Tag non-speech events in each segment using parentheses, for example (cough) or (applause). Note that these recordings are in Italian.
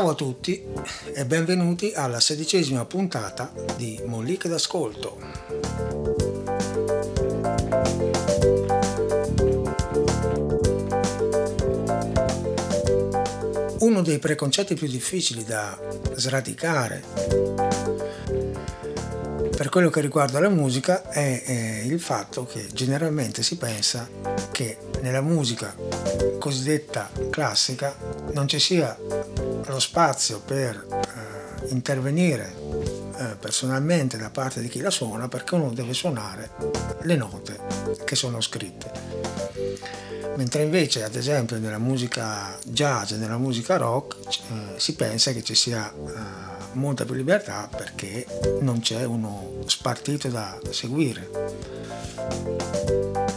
Ciao a tutti e benvenuti alla sedicesima puntata di Molliche d'Ascolto. Uno dei preconcetti più difficili da sradicare per quello che riguarda la musica è, è il fatto che generalmente si pensa che nella musica cosiddetta classica non ci sia lo spazio per eh, intervenire eh, personalmente da parte di chi la suona perché uno deve suonare le note che sono scritte. Mentre invece ad esempio nella musica jazz e nella musica rock eh, si pensa che ci sia eh, molta più libertà perché non c'è uno spartito da seguire.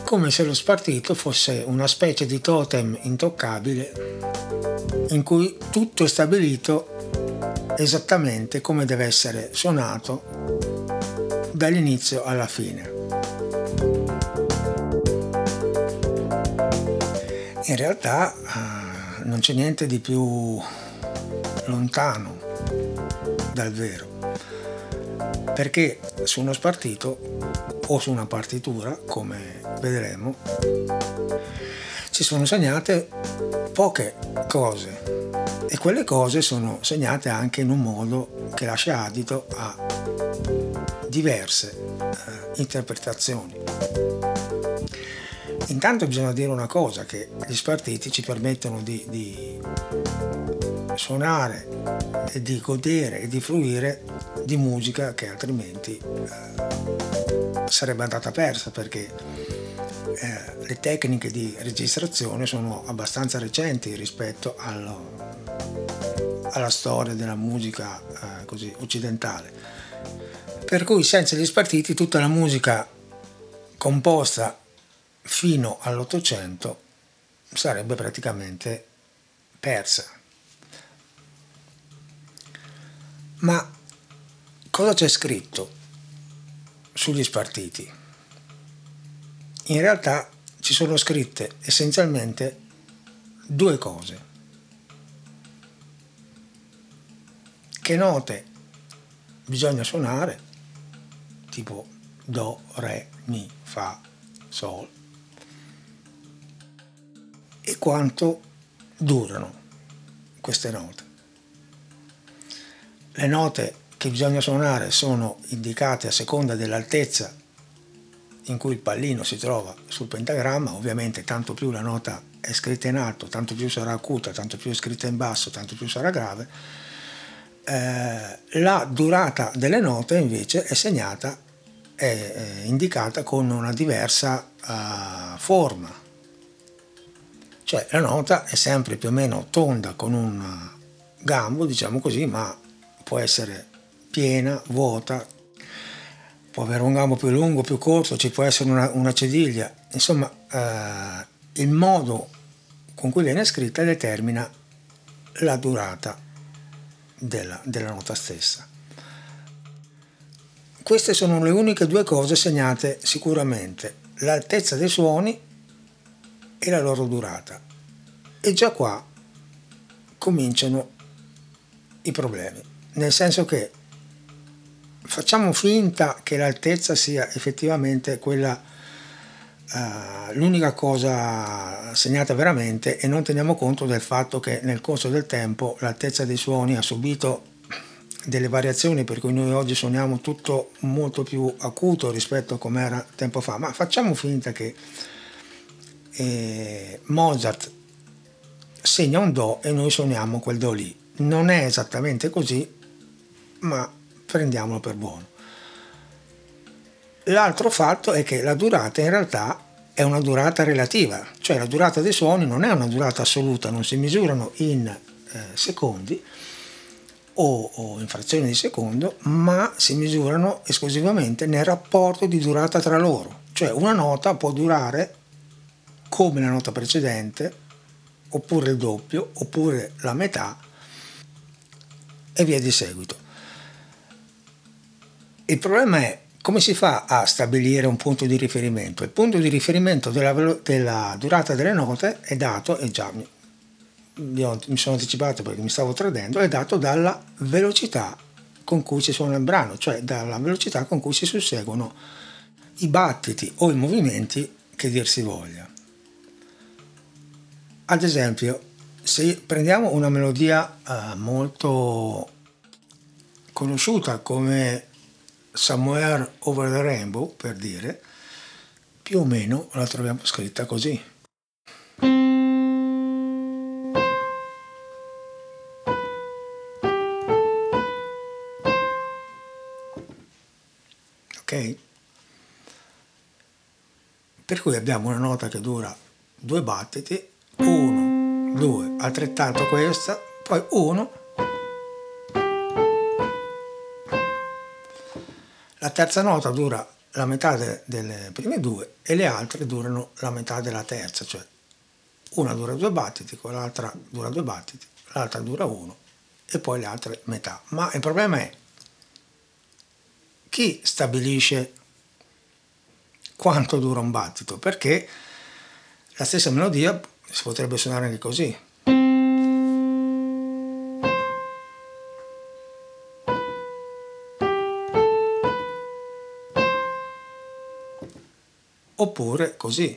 Come se lo spartito fosse una specie di totem intoccabile in cui tutto è stabilito esattamente come deve essere suonato dall'inizio alla fine. In realtà eh, non c'è niente di più lontano dal vero. Perché su uno spartito o su una partitura, come vedremo, ci sono segnate poche cose e quelle cose sono segnate anche in un modo che lascia adito a diverse eh, interpretazioni. Intanto bisogna dire una cosa, che gli spartiti ci permettono di, di suonare e di godere e di fruire di musica che altrimenti eh, sarebbe andata persa perché eh, le tecniche di registrazione sono abbastanza recenti rispetto allo, alla storia della musica eh, così occidentale. Per cui senza gli spartiti tutta la musica composta fino all'Ottocento sarebbe praticamente persa. Ma cosa c'è scritto sugli spartiti? In realtà ci sono scritte essenzialmente due cose. Che note bisogna suonare, tipo Do, Re, Mi, Fa, Sol, e quanto durano queste note. Le note che bisogna suonare sono indicate a seconda dell'altezza in cui il pallino si trova sul pentagramma, ovviamente tanto più la nota è scritta in alto, tanto più sarà acuta, tanto più è scritta in basso, tanto più sarà grave. Eh, la durata delle note invece è segnata, è, è indicata con una diversa uh, forma, cioè la nota è sempre più o meno tonda con un gambo, diciamo così, ma può essere piena, vuota, può avere un gambo più lungo, più corto, ci può essere una, una cediglia, insomma eh, il modo con cui viene scritta determina la durata della, della nota stessa. Queste sono le uniche due cose segnate sicuramente, l'altezza dei suoni e la loro durata. E già qua cominciano i problemi, nel senso che facciamo finta che l'altezza sia effettivamente quella uh, l'unica cosa segnata veramente e non teniamo conto del fatto che nel corso del tempo l'altezza dei suoni ha subito delle variazioni per cui noi oggi suoniamo tutto molto più acuto rispetto a come era tempo fa, ma facciamo finta che e Mozart segna un Do e noi suoniamo quel Do lì. Non è esattamente così, ma prendiamolo per buono. L'altro fatto è che la durata in realtà è una durata relativa, cioè la durata dei suoni non è una durata assoluta, non si misurano in eh, secondi o, o in frazioni di secondo, ma si misurano esclusivamente nel rapporto di durata tra loro. Cioè una nota può durare come la nota precedente, oppure il doppio, oppure la metà e via di seguito. Il problema è come si fa a stabilire un punto di riferimento? Il punto di riferimento della, della durata delle note è dato, e già mi sono anticipato perché mi stavo tradendo, è dato dalla velocità con cui si suona il brano, cioè dalla velocità con cui si susseguono i battiti o i movimenti che dir si voglia. Ad esempio, se prendiamo una melodia uh, molto conosciuta come Somewhere Over the Rainbow, per dire, più o meno la troviamo scritta così. Ok? Per cui abbiamo una nota che dura due battiti, uno, due, altrettanto questa, poi uno, la terza nota dura la metà de, delle prime due e le altre durano la metà della terza, cioè una dura due battiti, quell'altra dura due battiti, l'altra dura uno e poi le altre metà. Ma il problema è chi stabilisce quanto dura un battito? Perché la stessa melodia si potrebbe suonare anche così. Oppure così.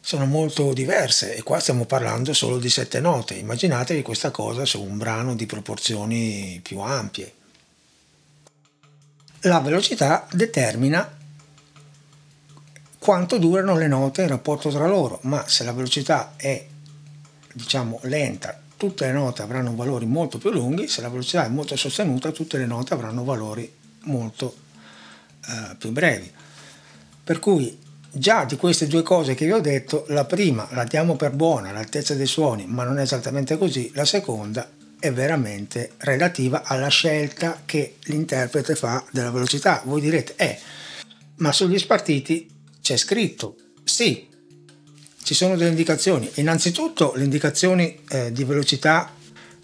sono molto diverse e qua stiamo parlando solo di sette note. Immaginatevi questa cosa su un brano di proporzioni più ampie. La velocità determina quanto durano le note in rapporto tra loro, ma se la velocità è diciamo lenta, tutte le note avranno valori molto più lunghi, se la velocità è molto sostenuta, tutte le note avranno valori molto eh, più brevi. Per cui Già di queste due cose che vi ho detto, la prima la diamo per buona, l'altezza dei suoni, ma non è esattamente così, la seconda è veramente relativa alla scelta che l'interprete fa della velocità. Voi direte, eh, ma sugli spartiti c'è scritto, sì, ci sono delle indicazioni. Innanzitutto le indicazioni eh, di velocità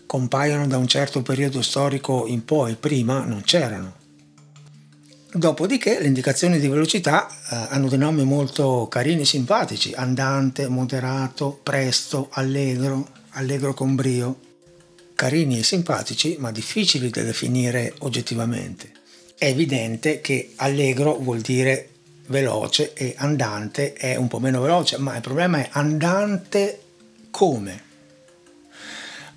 compaiono da un certo periodo storico in poi, prima non c'erano. Dopodiché le indicazioni di velocità eh, hanno dei nomi molto carini e simpatici, andante, moderato, presto, allegro, allegro con brio. Carini e simpatici, ma difficili da definire oggettivamente. È evidente che allegro vuol dire veloce e andante è un po' meno veloce, ma il problema è andante come?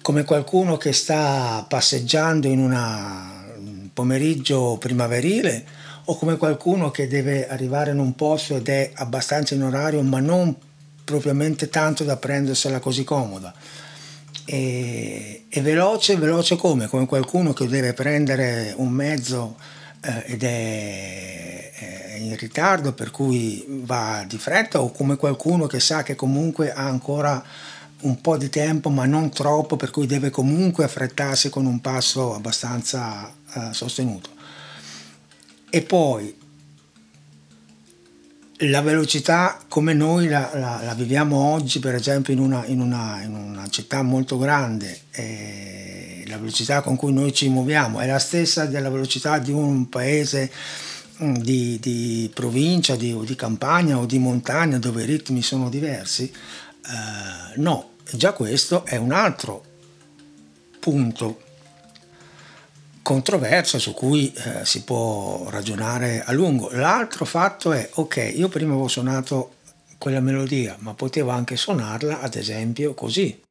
Come qualcuno che sta passeggiando in un pomeriggio primaverile o come qualcuno che deve arrivare in un posto ed è abbastanza in orario ma non propriamente tanto da prendersela così comoda. E, e veloce, veloce come? Come qualcuno che deve prendere un mezzo eh, ed è, in ritardo per cui va di fretta o come qualcuno che sa che comunque ha ancora un po' di tempo ma non troppo per cui deve comunque affrettarsi con un passo abbastanza eh, sostenuto. E poi la velocità come noi la, la, la viviamo oggi, per esempio in una, in una, in una città molto grande, eh, la velocità con cui noi ci muoviamo è la stessa della velocità di un paese di, di provincia, di, di, campagna o di montagna dove i ritmi sono diversi. Eh, no, già questo è un altro punto controversa su cui eh, si può ragionare a lungo. L'altro fatto è, ok, io prima avevo suonato quella melodia, ma potevo anche suonarla, ad esempio, così.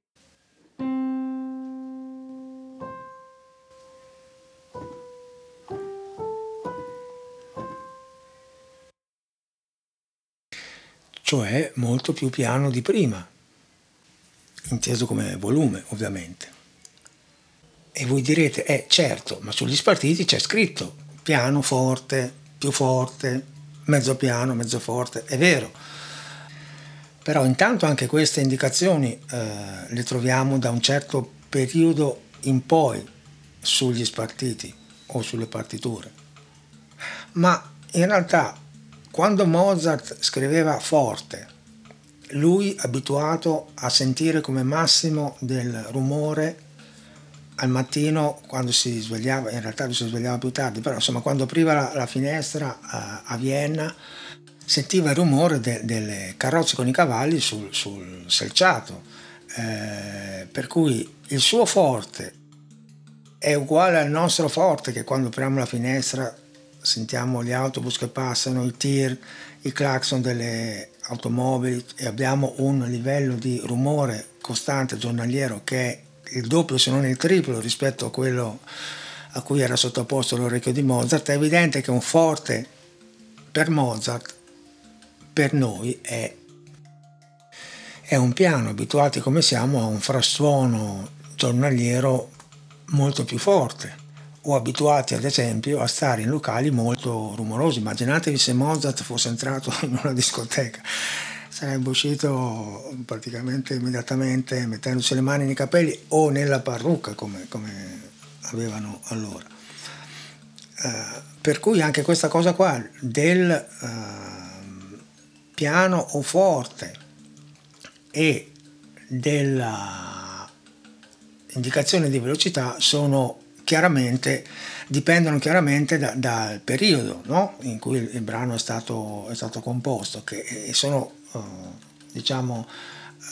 Cioè molto più piano di prima, inteso come volume ovviamente. E voi direte, eh certo, ma sugli spartiti c'è scritto piano forte, più forte, mezzo piano, mezzo forte, è vero. Però intanto anche queste indicazioni eh, le troviamo da un certo periodo in poi sugli spartiti o sulle partiture. Ma in realtà quando Mozart scriveva forte, lui abituato a sentire come massimo del rumore al mattino quando si svegliava, in realtà lui si svegliava più tardi, però insomma quando apriva la, la finestra a, a, Vienna sentiva il rumore de, delle carrozze con i cavalli sul, sul selciato, eh, per cui il suo forte è uguale al nostro forte che quando apriamo la finestra sentiamo gli autobus che passano, i tir, i clacson delle automobili e abbiamo un livello di rumore costante giornaliero che è il doppio se non il triplo rispetto a quello a cui era sottoposto l'orecchio di Mozart, è evidente che un forte per Mozart, per noi, è, è un piano, abituati come siamo a un frastuono giornaliero molto più forte o abituati ad esempio a stare in locali molto rumorosi. Immaginatevi se Mozart fosse entrato (laughs) in una discoteca, sarebbe uscito praticamente immediatamente mettendosi le mani nei capelli o nella parrucca come, come avevano allora. Uh, per cui anche questa cosa qua del uh, piano o forte e della indicazione di velocità sono chiaramente, dipendono chiaramente da, dal periodo no? in cui il, brano è stato, è stato composto, che sono uh, diciamo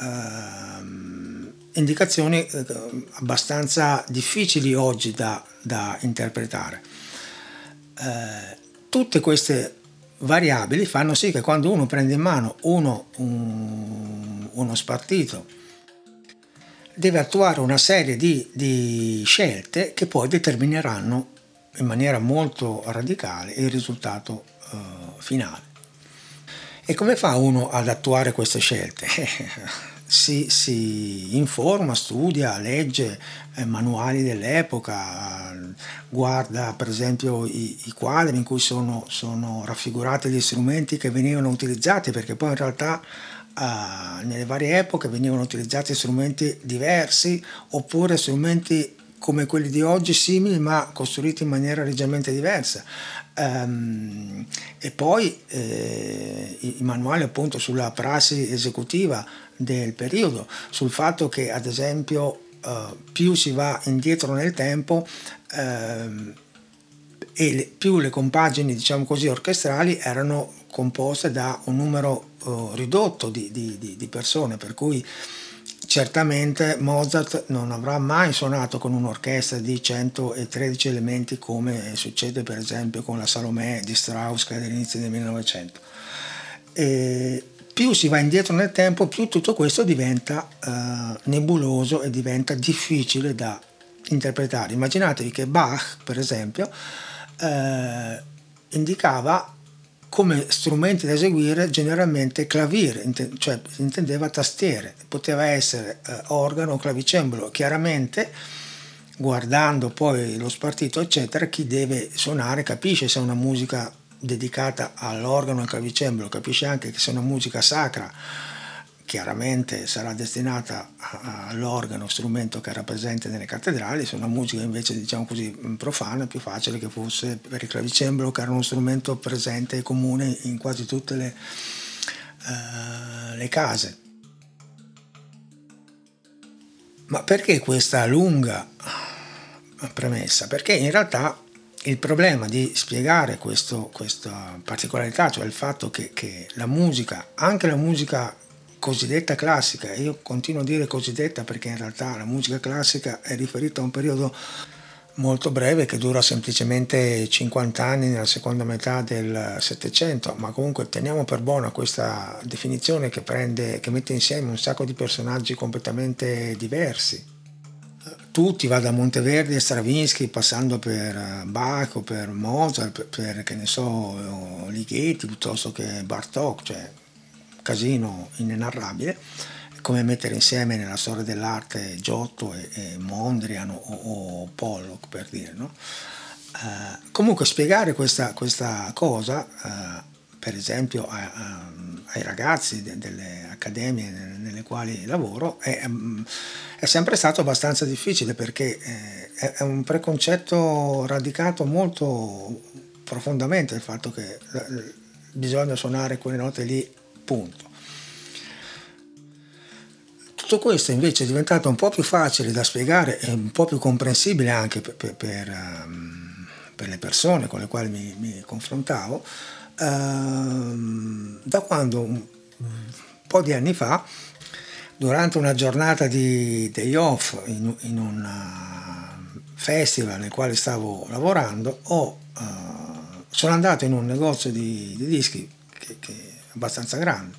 uh, indicazioni uh, abbastanza difficili oggi da, da interpretare. Eh, tutte queste variabili fanno sì che quando uno prende in mano uno, un, uno spartito deve attuare una serie di, di scelte che poi determineranno in maniera molto radicale il risultato uh, finale. E come fa uno ad attuare queste scelte? (laughs) si, si, informa, studia, legge eh, manuali dell'epoca, guarda per esempio i, i quadri in cui sono, sono raffigurati gli strumenti che venivano utilizzati, perché poi in realtà uh, nelle varie epoche venivano utilizzati strumenti diversi oppure strumenti come quelli di oggi simili ma costruiti in maniera leggermente diversa. Um, e poi eh, i, manuali appunto sulla prassi esecutiva del periodo, sul fatto che ad esempio uh, più si va indietro nel tempo uh, e le, più le compagini diciamo così orchestrali erano composte da un numero uh, ridotto di, di, di, di, persone, per cui certamente Mozart non avrà mai suonato con un'orchestra di 113 elementi come succede per esempio con la Salomè di Strauss che è dell'inizio del 1900. E più si va indietro nel tempo, più tutto questo diventa uh, nebuloso e diventa difficile da interpretare. Immaginatevi che Bach, per esempio, uh, indicava come strumenti da eseguire generalmente clavier, cioè intendeva tastiere, poteva essere eh, organo o clavicembalo. Chiaramente guardando poi lo spartito eccetera, chi deve suonare capisce se è una musica dedicata all'organo e al clavicembalo, capisce anche che se è una musica sacra chiaramente sarà destinata all'organo, strumento che era presente nelle cattedrali, se una musica invece diciamo così profana è più facile che fosse per il clavicembalo che era uno strumento presente e comune in quasi tutte le, uh, le case. Ma perché questa lunga premessa? Perché in realtà il problema di spiegare questo, questa particolarità, cioè il fatto che, che la musica, anche la musica cosiddetta classica, io continuo a dire cosiddetta perché in realtà la musica classica è riferita a un periodo molto breve che dura semplicemente 50 anni nella seconda metà del Settecento, ma comunque teniamo per buona questa definizione che, prende, che mette insieme un sacco di personaggi completamente diversi. Tutti, va da Monteverdi a Stravinsky, passando per Bach o per Mozart, per, per che ne so, Ligeti piuttosto che Bartok, cioè casino inenarrabile, come mettere insieme nella storia dell'arte Giotto e, e Mondrian o, o, Pollock per dire. No? Uh, comunque spiegare questa, questa cosa, uh, per esempio a, a, ai ragazzi de, delle accademie nelle quali lavoro, è, è, sempre stato abbastanza difficile perché eh, è, è un preconcetto radicato molto profondamente il fatto che bisogna suonare quelle note lì punto. tutto questo invece è diventato un po' più facile da spiegare e un po' più comprensibile anche per, per, per, um, per le persone con le quali mi, mi confrontavo, uh, da quando un, po' di anni fa, durante una giornata di day off in, in un uh, festival nel quale stavo lavorando, ho, uh, sono andato in un negozio di, di dischi che, che abbastanza grande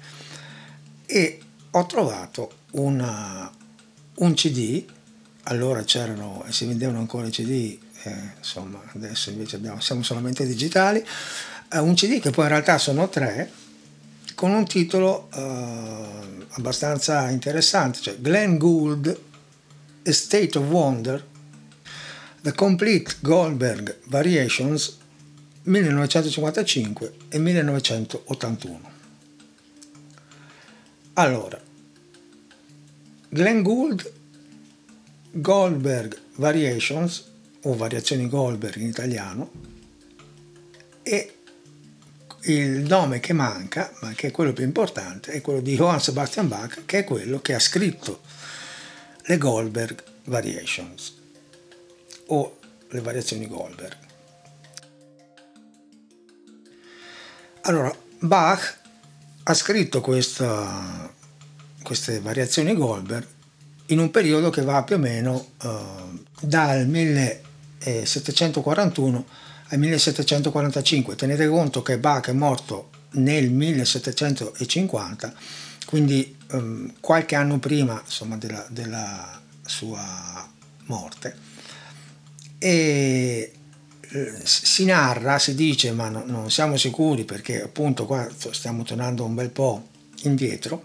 e ho trovato una, un CD, allora c'erano e si vendevano ancora i CD, eh, insomma adesso invece abbiamo, siamo solamente digitali, eh, un CD che poi in realtà sono tre, con un titolo eh, abbastanza interessante, cioè Glenn Gould, A State of Wonder, The Complete Goldberg Variations 1955 e 1981. Allora, Glenn Gould, Goldberg Variations o Variazioni Goldberg in italiano e il nome che manca, ma che è quello più importante, è quello di Johann Sebastian Bach, che è quello che ha scritto le Goldberg Variations o le variazioni Goldberg. Allora, Bach ha scritto questa, queste variazioni Goldberg in un periodo che va più o meno uh, dal 1741 al 1745. Tenete conto che Bach è morto nel 1750, quindi um, qualche anno prima insomma, della, della sua morte. E si narra, si dice, ma no, non siamo sicuri perché appunto qua stiamo tornando un bel po' indietro,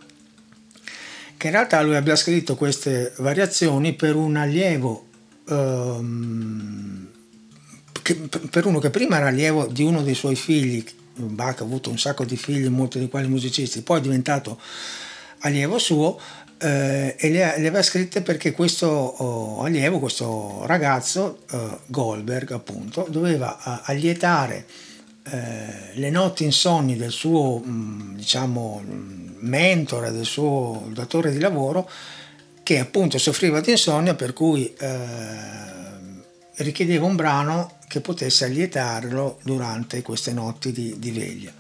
che in realtà lui abbia scritto queste variazioni per un allievo, ehm, che, per uno che prima era allievo di uno dei suoi figli, Bach ha avuto un sacco di figli, molti dei quali musicisti, poi è diventato allievo suo, eh, e le, le, aveva scritte perché questo oh, allievo, questo ragazzo, eh, Goldberg appunto, doveva allietare eh, le notti insonni del suo mh, mm, diciamo mentore, del suo datore di lavoro che appunto soffriva di insonnia per cui eh, richiedeva un brano che potesse allietarlo durante queste notti di, di veglia.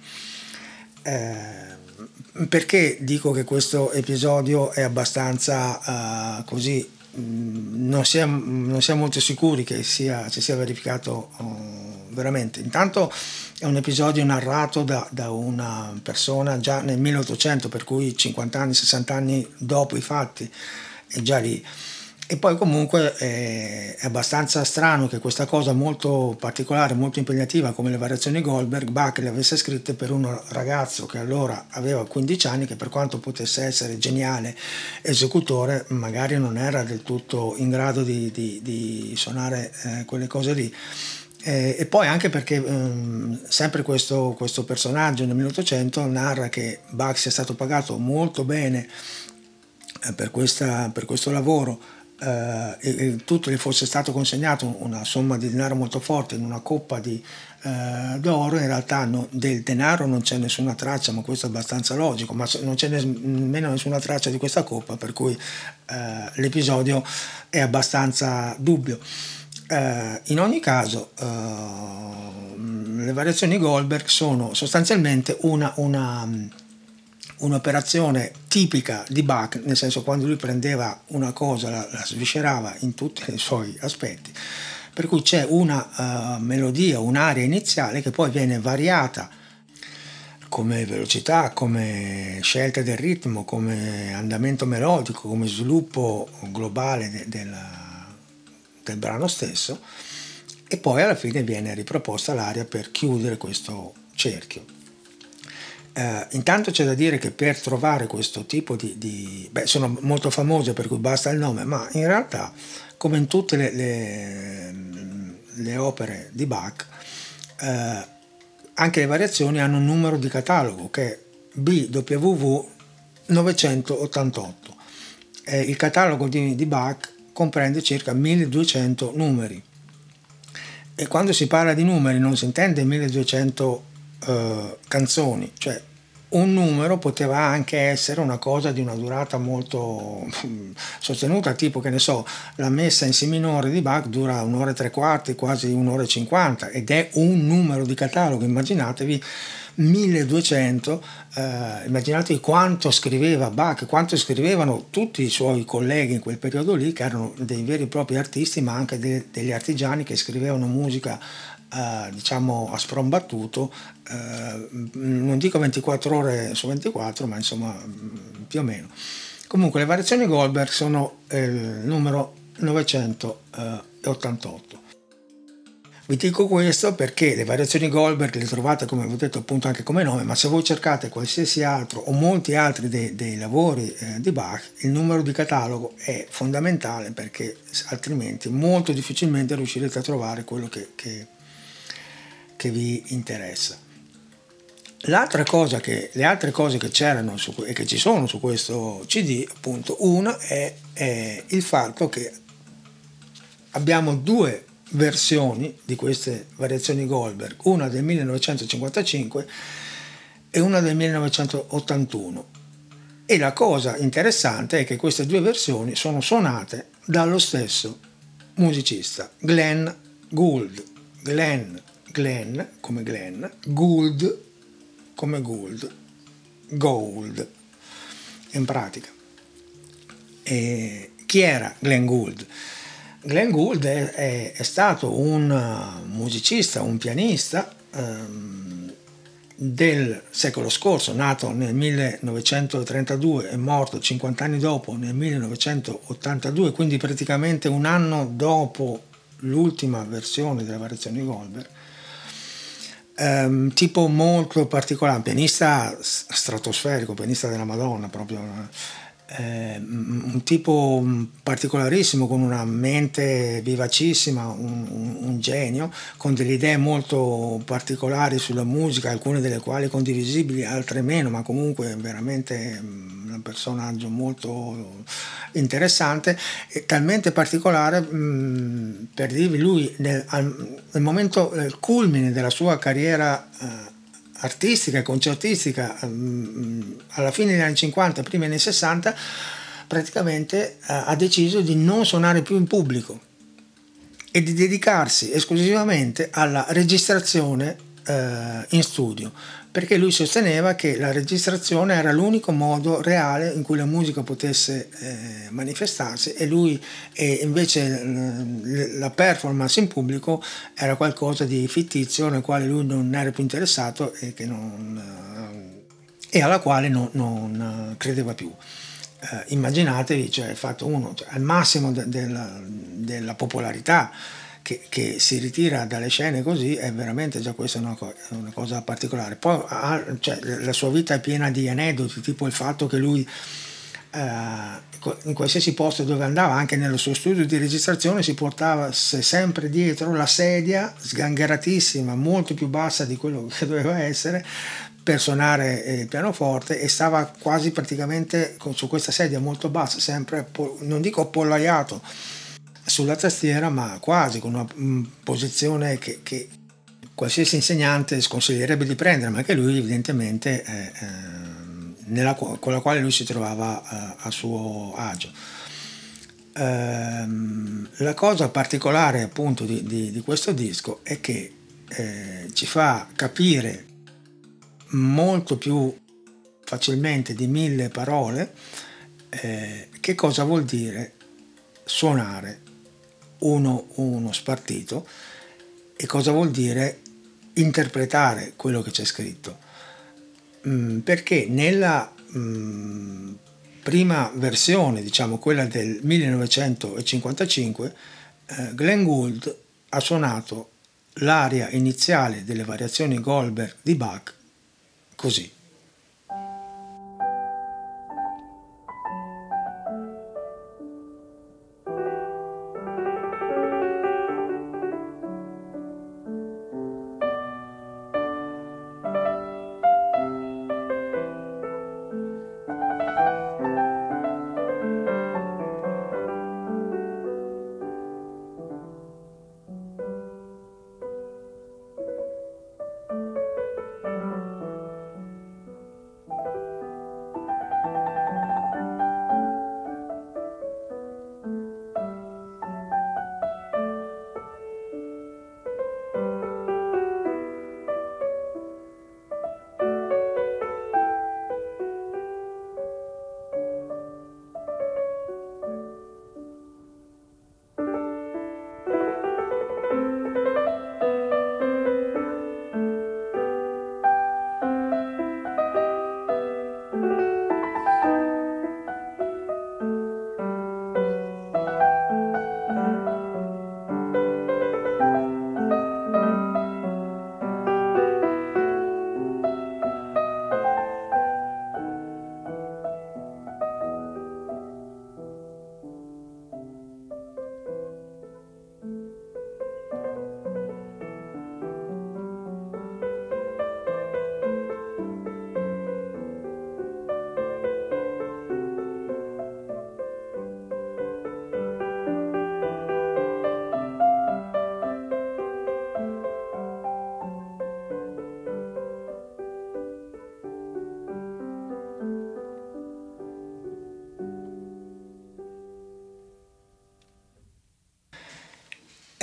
Perché dico che questo episodio è abbastanza uh, così, mm, non, siamo, non siamo molto sicuri che sia, si sia verificato uh, veramente. Intanto è un episodio narrato da, da, una persona già nel 1800, per cui 50 anni, 60 anni dopo i fatti è già lì. E poi comunque è, è, abbastanza strano che questa cosa molto particolare, molto impegnativa come le variazioni Goldberg, Bach le avesse scritte per un ragazzo che allora aveva 15 anni, che per quanto potesse essere geniale esecutore, magari non era del tutto in grado di, di, di suonare eh, quelle cose lì. Eh, e poi anche perché ehm, sempre questo, questo personaggio nel 1800 narra che Bach sia stato pagato molto bene eh, per, questa, per questo lavoro eh, e, tutto gli fosse stato consegnato una somma di denaro molto forte in una coppa di, eh, d'oro, in realtà no, del denaro non c'è nessuna traccia, ma questo è abbastanza logico, ma non c'è nemmeno nessuna traccia di questa coppa, per cui eh, l'episodio è abbastanza dubbio. Eh, in ogni caso, eh, le variazioni Goldberg sono sostanzialmente una, una un'operazione tipica di Bach, nel senso quando lui prendeva una cosa, la, la sviscerava in tutti i suoi aspetti, per cui c'è una uh, melodia, un'area iniziale che poi viene variata come velocità, come scelta del ritmo, come andamento melodico, come sviluppo globale de, de la, del brano stesso e poi alla fine viene riproposta l'aria per chiudere questo cerchio. Eh, intanto c'è da dire che per trovare questo tipo di, di, Beh, sono molto famose per cui basta il nome, ma in realtà, come in tutte le, le, le opere di Bach, eh, anche le variazioni hanno un numero di catalogo che è BWV 988. Eh, il catalogo di, di Bach comprende circa 1200 numeri. E quando si parla di numeri non si intende 1200 eh, canzoni, cioè un numero poteva anche essere una cosa di una durata molto sostenuta, tipo che ne so, la messa in Si minore di Bach dura un'ora e tre quarti, quasi un'ora e cinquanta ed è un numero di catalogo, immaginatevi 1200, eh, immaginatevi quanto scriveva Bach, quanto scrivevano tutti i suoi colleghi in quel periodo lì, che erano dei veri e propri artisti, ma anche de- degli artigiani che scrivevano musica eh, diciamo a sprombattuto, eh, non dico 24 ore su 24, ma insomma più o meno. Comunque le variazioni Goldberg sono il numero 988. Vi dico questo perché le variazioni Goldberg le trovate, come vi ho detto, appunto anche come nome, ma se voi cercate qualsiasi altro o molti altri dei, dei lavori eh, di Bach, il numero di catalogo è fondamentale perché altrimenti molto difficilmente riuscirete a trovare quello che, che, che vi interessa. L'altra cosa che, le altre cose che c'erano su, e che ci sono su questo CD, appunto, una è, è il fatto che abbiamo due versioni di queste variazioni Goldberg, una del 1955 e una del 1981. E la cosa interessante è che queste due versioni sono suonate dallo stesso musicista, Glenn Gould. Glenn Glenn come Glenn, Gould come Gould, Gold in pratica. E chi era Glenn Gould? Glenn Gould è, è, è stato un uh, musicista, un pianista um, del secolo scorso, nato nel 1932 e morto 50 anni dopo, nel 1982, quindi praticamente un anno dopo l'ultima versione della variazione Goldberg Um, tipo molto particolare, pianista stratosferico, pianista della Madonna, proprio eh, un tipo particolarissimo, con una mente vivacissima, un, un, un, genio, con delle idee molto particolari sulla musica, alcune delle quali condivisibili, altre meno, ma comunque veramente un personaggio molto interessante e talmente particolare mh, per dirvi lui nel, al, nel momento, nel culmine della sua carriera eh, artistica e concertistica um, alla fine degli anni 50, prima degli anni 60, praticamente uh, ha deciso di non suonare più in pubblico e di dedicarsi esclusivamente alla registrazione uh, in studio perché lui sosteneva che la registrazione era l'unico modo reale in cui la musica potesse eh, manifestarsi e lui e invece eh, la performance in pubblico era qualcosa di fittizio nel quale lui non era più interessato e, non, eh, e alla quale non, non credeva più. Eh, immaginatevi, cioè fatto uno, cioè, al massimo de, de, della, della popolarità, che, che, si ritira dalle scene così è veramente già questa una, una cosa particolare. Poi ha, cioè, la sua vita è piena di aneddoti, tipo il fatto che lui eh, in qualsiasi posto dove andava, anche nello suo studio di registrazione, si portava sempre dietro la sedia sgangheratissima, molto più bassa di quello (laughs) che doveva essere, per suonare il pianoforte e stava quasi praticamente su questa sedia molto bassa, sempre, non dico appollaiato, sulla tastiera, ma quasi con una mm, posizione che, che qualsiasi insegnante sconsiglierebbe di prendere, ma che lui evidentemente eh, nella, con la quale lui si trovava eh, a suo agio. Eh, la cosa particolare appunto di, di, di questo disco è che eh, ci fa capire molto più facilmente di mille parole eh, che cosa vuol dire suonare uno, uno spartito e cosa vuol dire interpretare quello che c'è scritto. Mm, perché nella mm, prima versione, diciamo quella del 1955, eh, Glenn Gould ha suonato l'aria iniziale delle variazioni Goldberg di Bach così.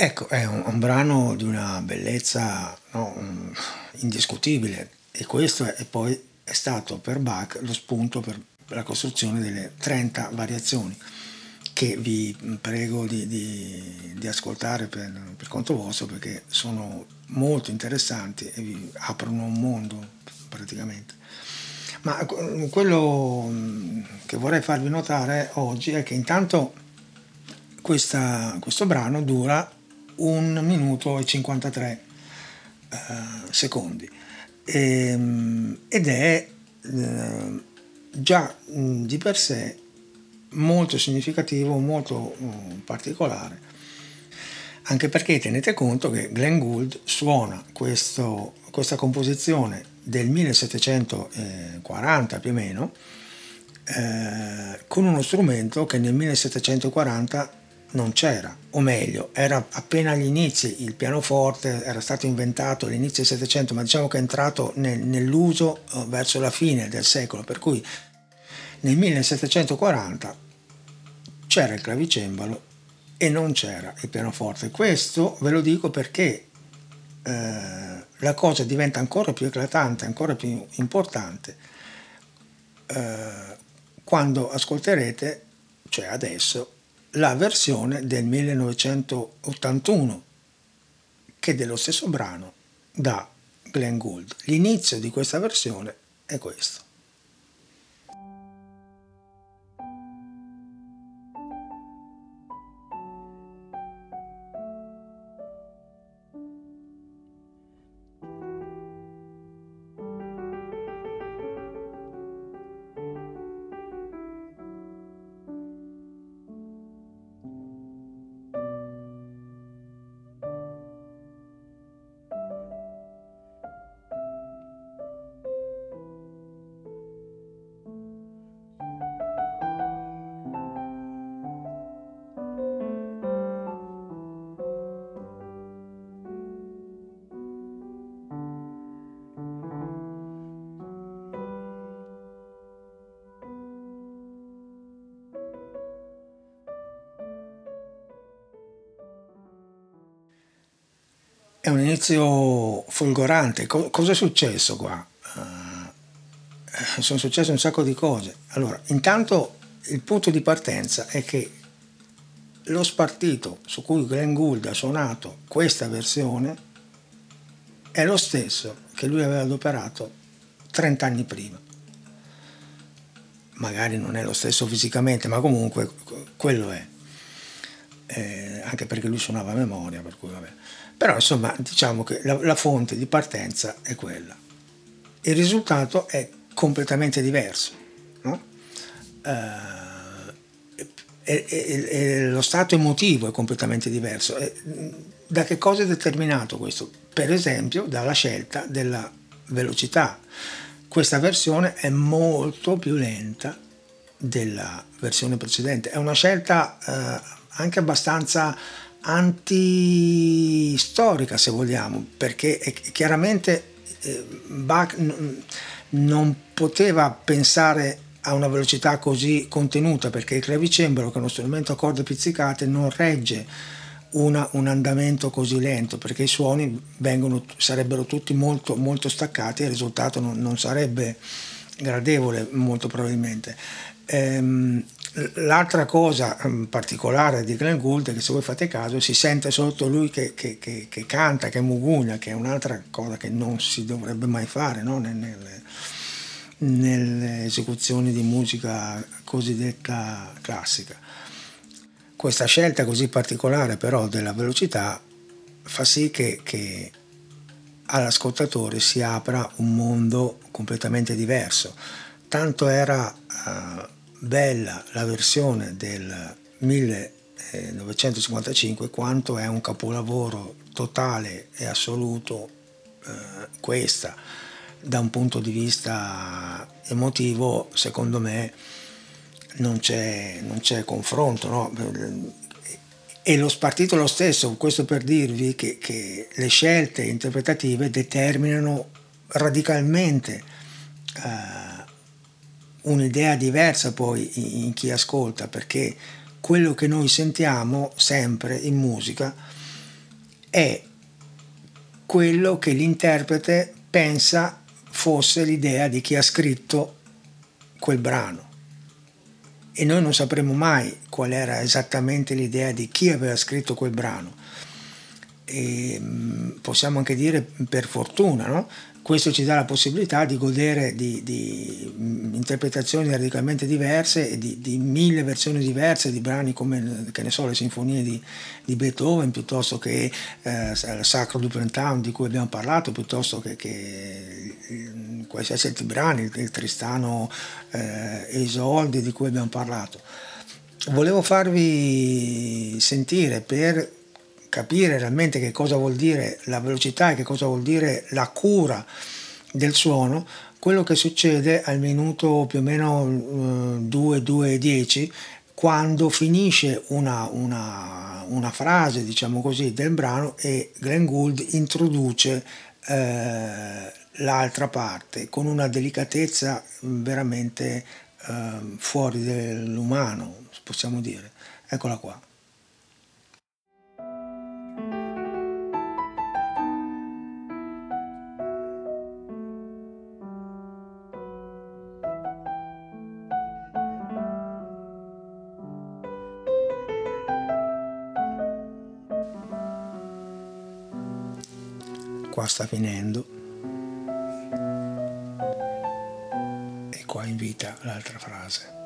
Ecco, è un, un brano di una bellezza no, indiscutibile e questo è, poi è stato per Bach lo spunto per la costruzione delle 30 variazioni che vi prego di, di, di ascoltare per, per, conto vostro perché sono molto interessanti e vi aprono un mondo praticamente. Ma quello che vorrei farvi notare oggi è che intanto questa, questo brano dura un minuto e 53 uh, eh, secondi. E, ehm, ed è uh, già mh, di per sé molto significativo, molto uh, particolare, anche perché tenete conto che Glenn Gould suona questo, questa composizione del 1740 più o meno, eh, con uno strumento che nel 1740 non c'era, o meglio, era appena agli inizi, il pianoforte era stato inventato all'inizio del Settecento, ma diciamo che è entrato nel, nell'uso uh, verso la fine del secolo, per cui nel 1740 c'era il clavicembalo e non c'era il pianoforte. Questo ve lo dico perché eh, la cosa diventa ancora più eclatante, ancora più importante eh, quando ascolterete, cioè adesso, la versione del 1981 che dello stesso brano da Glenn Gould. L'inizio di questa versione è questo. È un inizio folgorante. Co- cosa è successo qua? Uh, sono successe un sacco di cose. Allora, intanto il punto di partenza è che lo spartito su cui Glenn Gould ha suonato questa versione è lo stesso che lui aveva adoperato 30 anni prima. Magari non è lo stesso fisicamente, ma comunque quello è. Eh, anche perché lui suonava a memoria, per cui vabbè. Però insomma diciamo che la, la fonte di partenza è quella. Il risultato è completamente diverso. No? Uh, e, e, e, lo stato emotivo è completamente diverso. Da che cosa è determinato questo? Per esempio dalla scelta della velocità. Questa versione è molto più lenta della versione precedente. È una scelta uh, anche abbastanza antistorica se vogliamo, perché chiaramente eh, Bach non poteva pensare a una velocità così contenuta perché il clavicembalo che è uno strumento a corde pizzicate non regge una, un andamento così lento perché i suoni vengono, sarebbero tutti molto, molto staccati e il risultato non, non sarebbe gradevole molto probabilmente. Ehm, L'altra cosa um, particolare di Glenn Gould è che se voi fate caso si sente sotto lui che, che, che, che canta, che mugugna, che è un'altra cosa che non si dovrebbe mai fare no? nelle, nelle, esecuzioni di musica cosiddetta classica. Questa scelta così particolare però della velocità fa sì che, che all'ascoltatore si apra un mondo completamente diverso. Tanto era... Uh, bella la versione del 1955 quanto è un capolavoro totale e assoluto eh, questa da un punto di vista emotivo secondo me non c'è, non c'è confronto no? e lo spartito lo stesso questo per dirvi che, che le scelte interpretative determinano radicalmente eh, un'idea diversa poi in chi ascolta, perché quello che noi sentiamo sempre in musica è quello che l'interprete pensa fosse l'idea di chi ha scritto quel brano. E noi non sapremo mai qual era esattamente l'idea di chi aveva scritto quel brano. E mm, possiamo anche dire per fortuna, no? Questo ci dà la possibilità di godere di, di mm, interpretazioni radicalmente diverse e di, di, mille versioni diverse di brani come so, le sinfonie di, di Beethoven piuttosto che eh, il Sacro du di cui abbiamo parlato piuttosto che, che qualsiasi altro brani, il Tristano eh, e Isoldi di cui abbiamo parlato. Volevo farvi sentire per capire realmente che cosa vuol dire la velocità e che cosa vuol dire la cura del suono, quello che succede al minuto più o meno 2, 2 10 quando finisce una, una, una, frase, diciamo così, del brano e Glenn Gould introduce eh, l'altra parte con una delicatezza veramente eh, fuori dell'umano, possiamo dire. Eccola qua. Qua sta finendo e qua invita l'altra frase.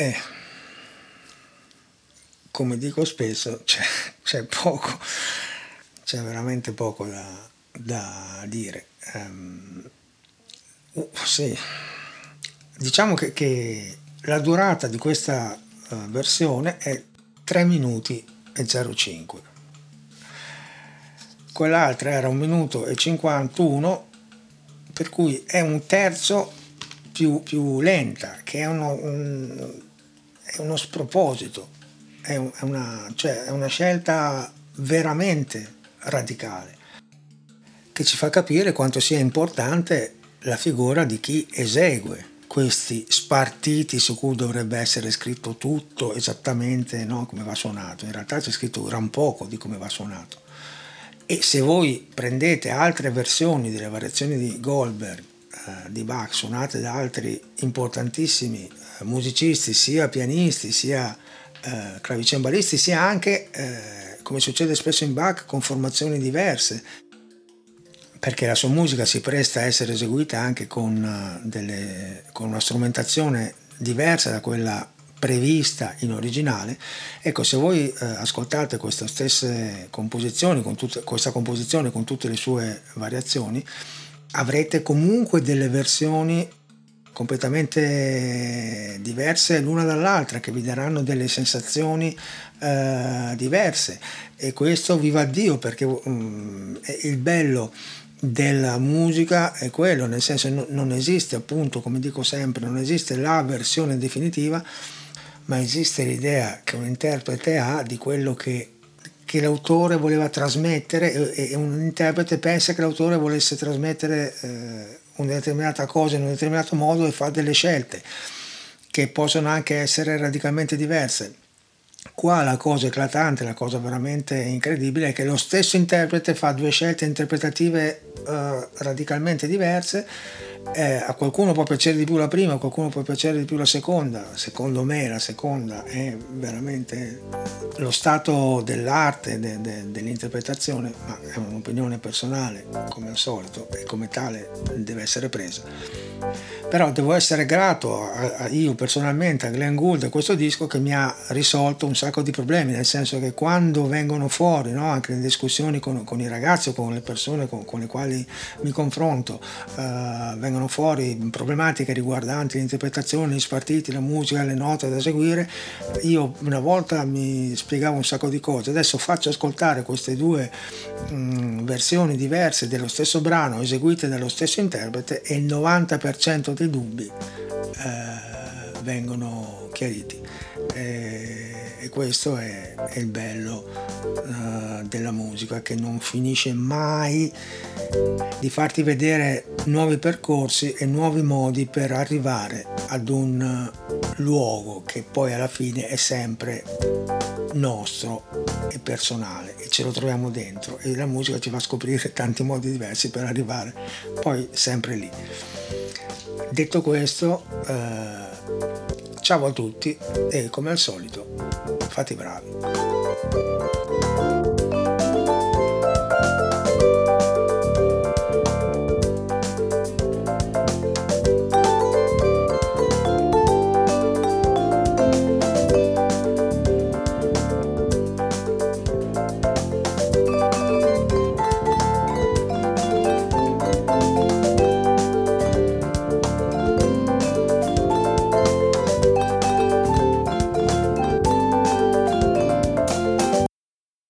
E come dico spesso, c'è, c'è poco, c'è veramente poco da, da dire. Um, sì. Diciamo che, che, la durata di questa uh, versione è 3 minuti e 05. Quell'altra era 1 minuto e 51, per cui è un terzo più, più lenta, che è uno, un, è uno sproposito, è, una, cioè è una scelta veramente radicale che ci fa capire quanto sia importante la figura di chi esegue questi spartiti su cui dovrebbe essere scritto tutto esattamente no, come va suonato. In realtà c'è scritto gran poco di come va suonato. E se voi prendete altre versioni delle variazioni di Goldberg, eh, di Bach, suonate da altri importantissimi musicisti, sia pianisti, sia eh, clavicembalisti, sia anche, eh, come succede spesso in Bach, con formazioni diverse, perché la sua musica si presta a essere eseguita anche con, uh, delle, con una strumentazione diversa da quella prevista in originale. Ecco, se voi eh, ascoltate queste stesse composizioni, con tut- questa composizione con tutte le sue variazioni, avrete comunque delle versioni completamente diverse l'una dall'altra, che vi daranno delle sensazioni eh, diverse. E questo viva Dio, perché um, il bello della musica è quello, nel senso non esiste appunto, come dico sempre, non esiste la versione definitiva, ma esiste l'idea che un interprete ha di quello che, che l'autore voleva trasmettere e, e, un interprete pensa che l'autore volesse trasmettere eh, una determinata cosa in un determinato modo e fa delle scelte che possono anche essere radicalmente diverse. qua la cosa eclatante, la cosa veramente incredibile è che lo stesso interprete fa due scelte interpretative eh, radicalmente diverse eh, a qualcuno può piacere di più la prima, a qualcuno può piacere di più la seconda. Secondo me la seconda è veramente lo stato dell'arte, de, de, dell'interpretazione, ma è un'opinione personale come al solito e come tale deve essere presa. Però devo essere grato a, a io personalmente a Glenn Gould e questo disco che mi ha risolto un sacco di problemi, nel senso che quando vengono fuori, no, anche in discussioni con, con, i ragazzi o con le persone con, con le quali mi confronto, uh, vengono fuori problematiche riguardanti l'interpretazione, gli spartiti, la musica, le note da seguire, io una volta mi spiegavo un sacco di cose, adesso faccio ascoltare queste due mh, versioni diverse dello stesso brano eseguite dallo stesso interprete e il 90% dei dubbi eh, vengono chiariti. Eh, e questo è, è il bello uh, della musica che non finisce mai di farti vedere nuovi percorsi e nuovi modi per arrivare ad un luogo che poi alla fine è sempre nostro e personale e ce lo troviamo dentro e la musica ci fa scoprire tanti modi diversi per arrivare poi sempre lì. Detto questo eh, ciao a tutti e come al solito fate i bravi.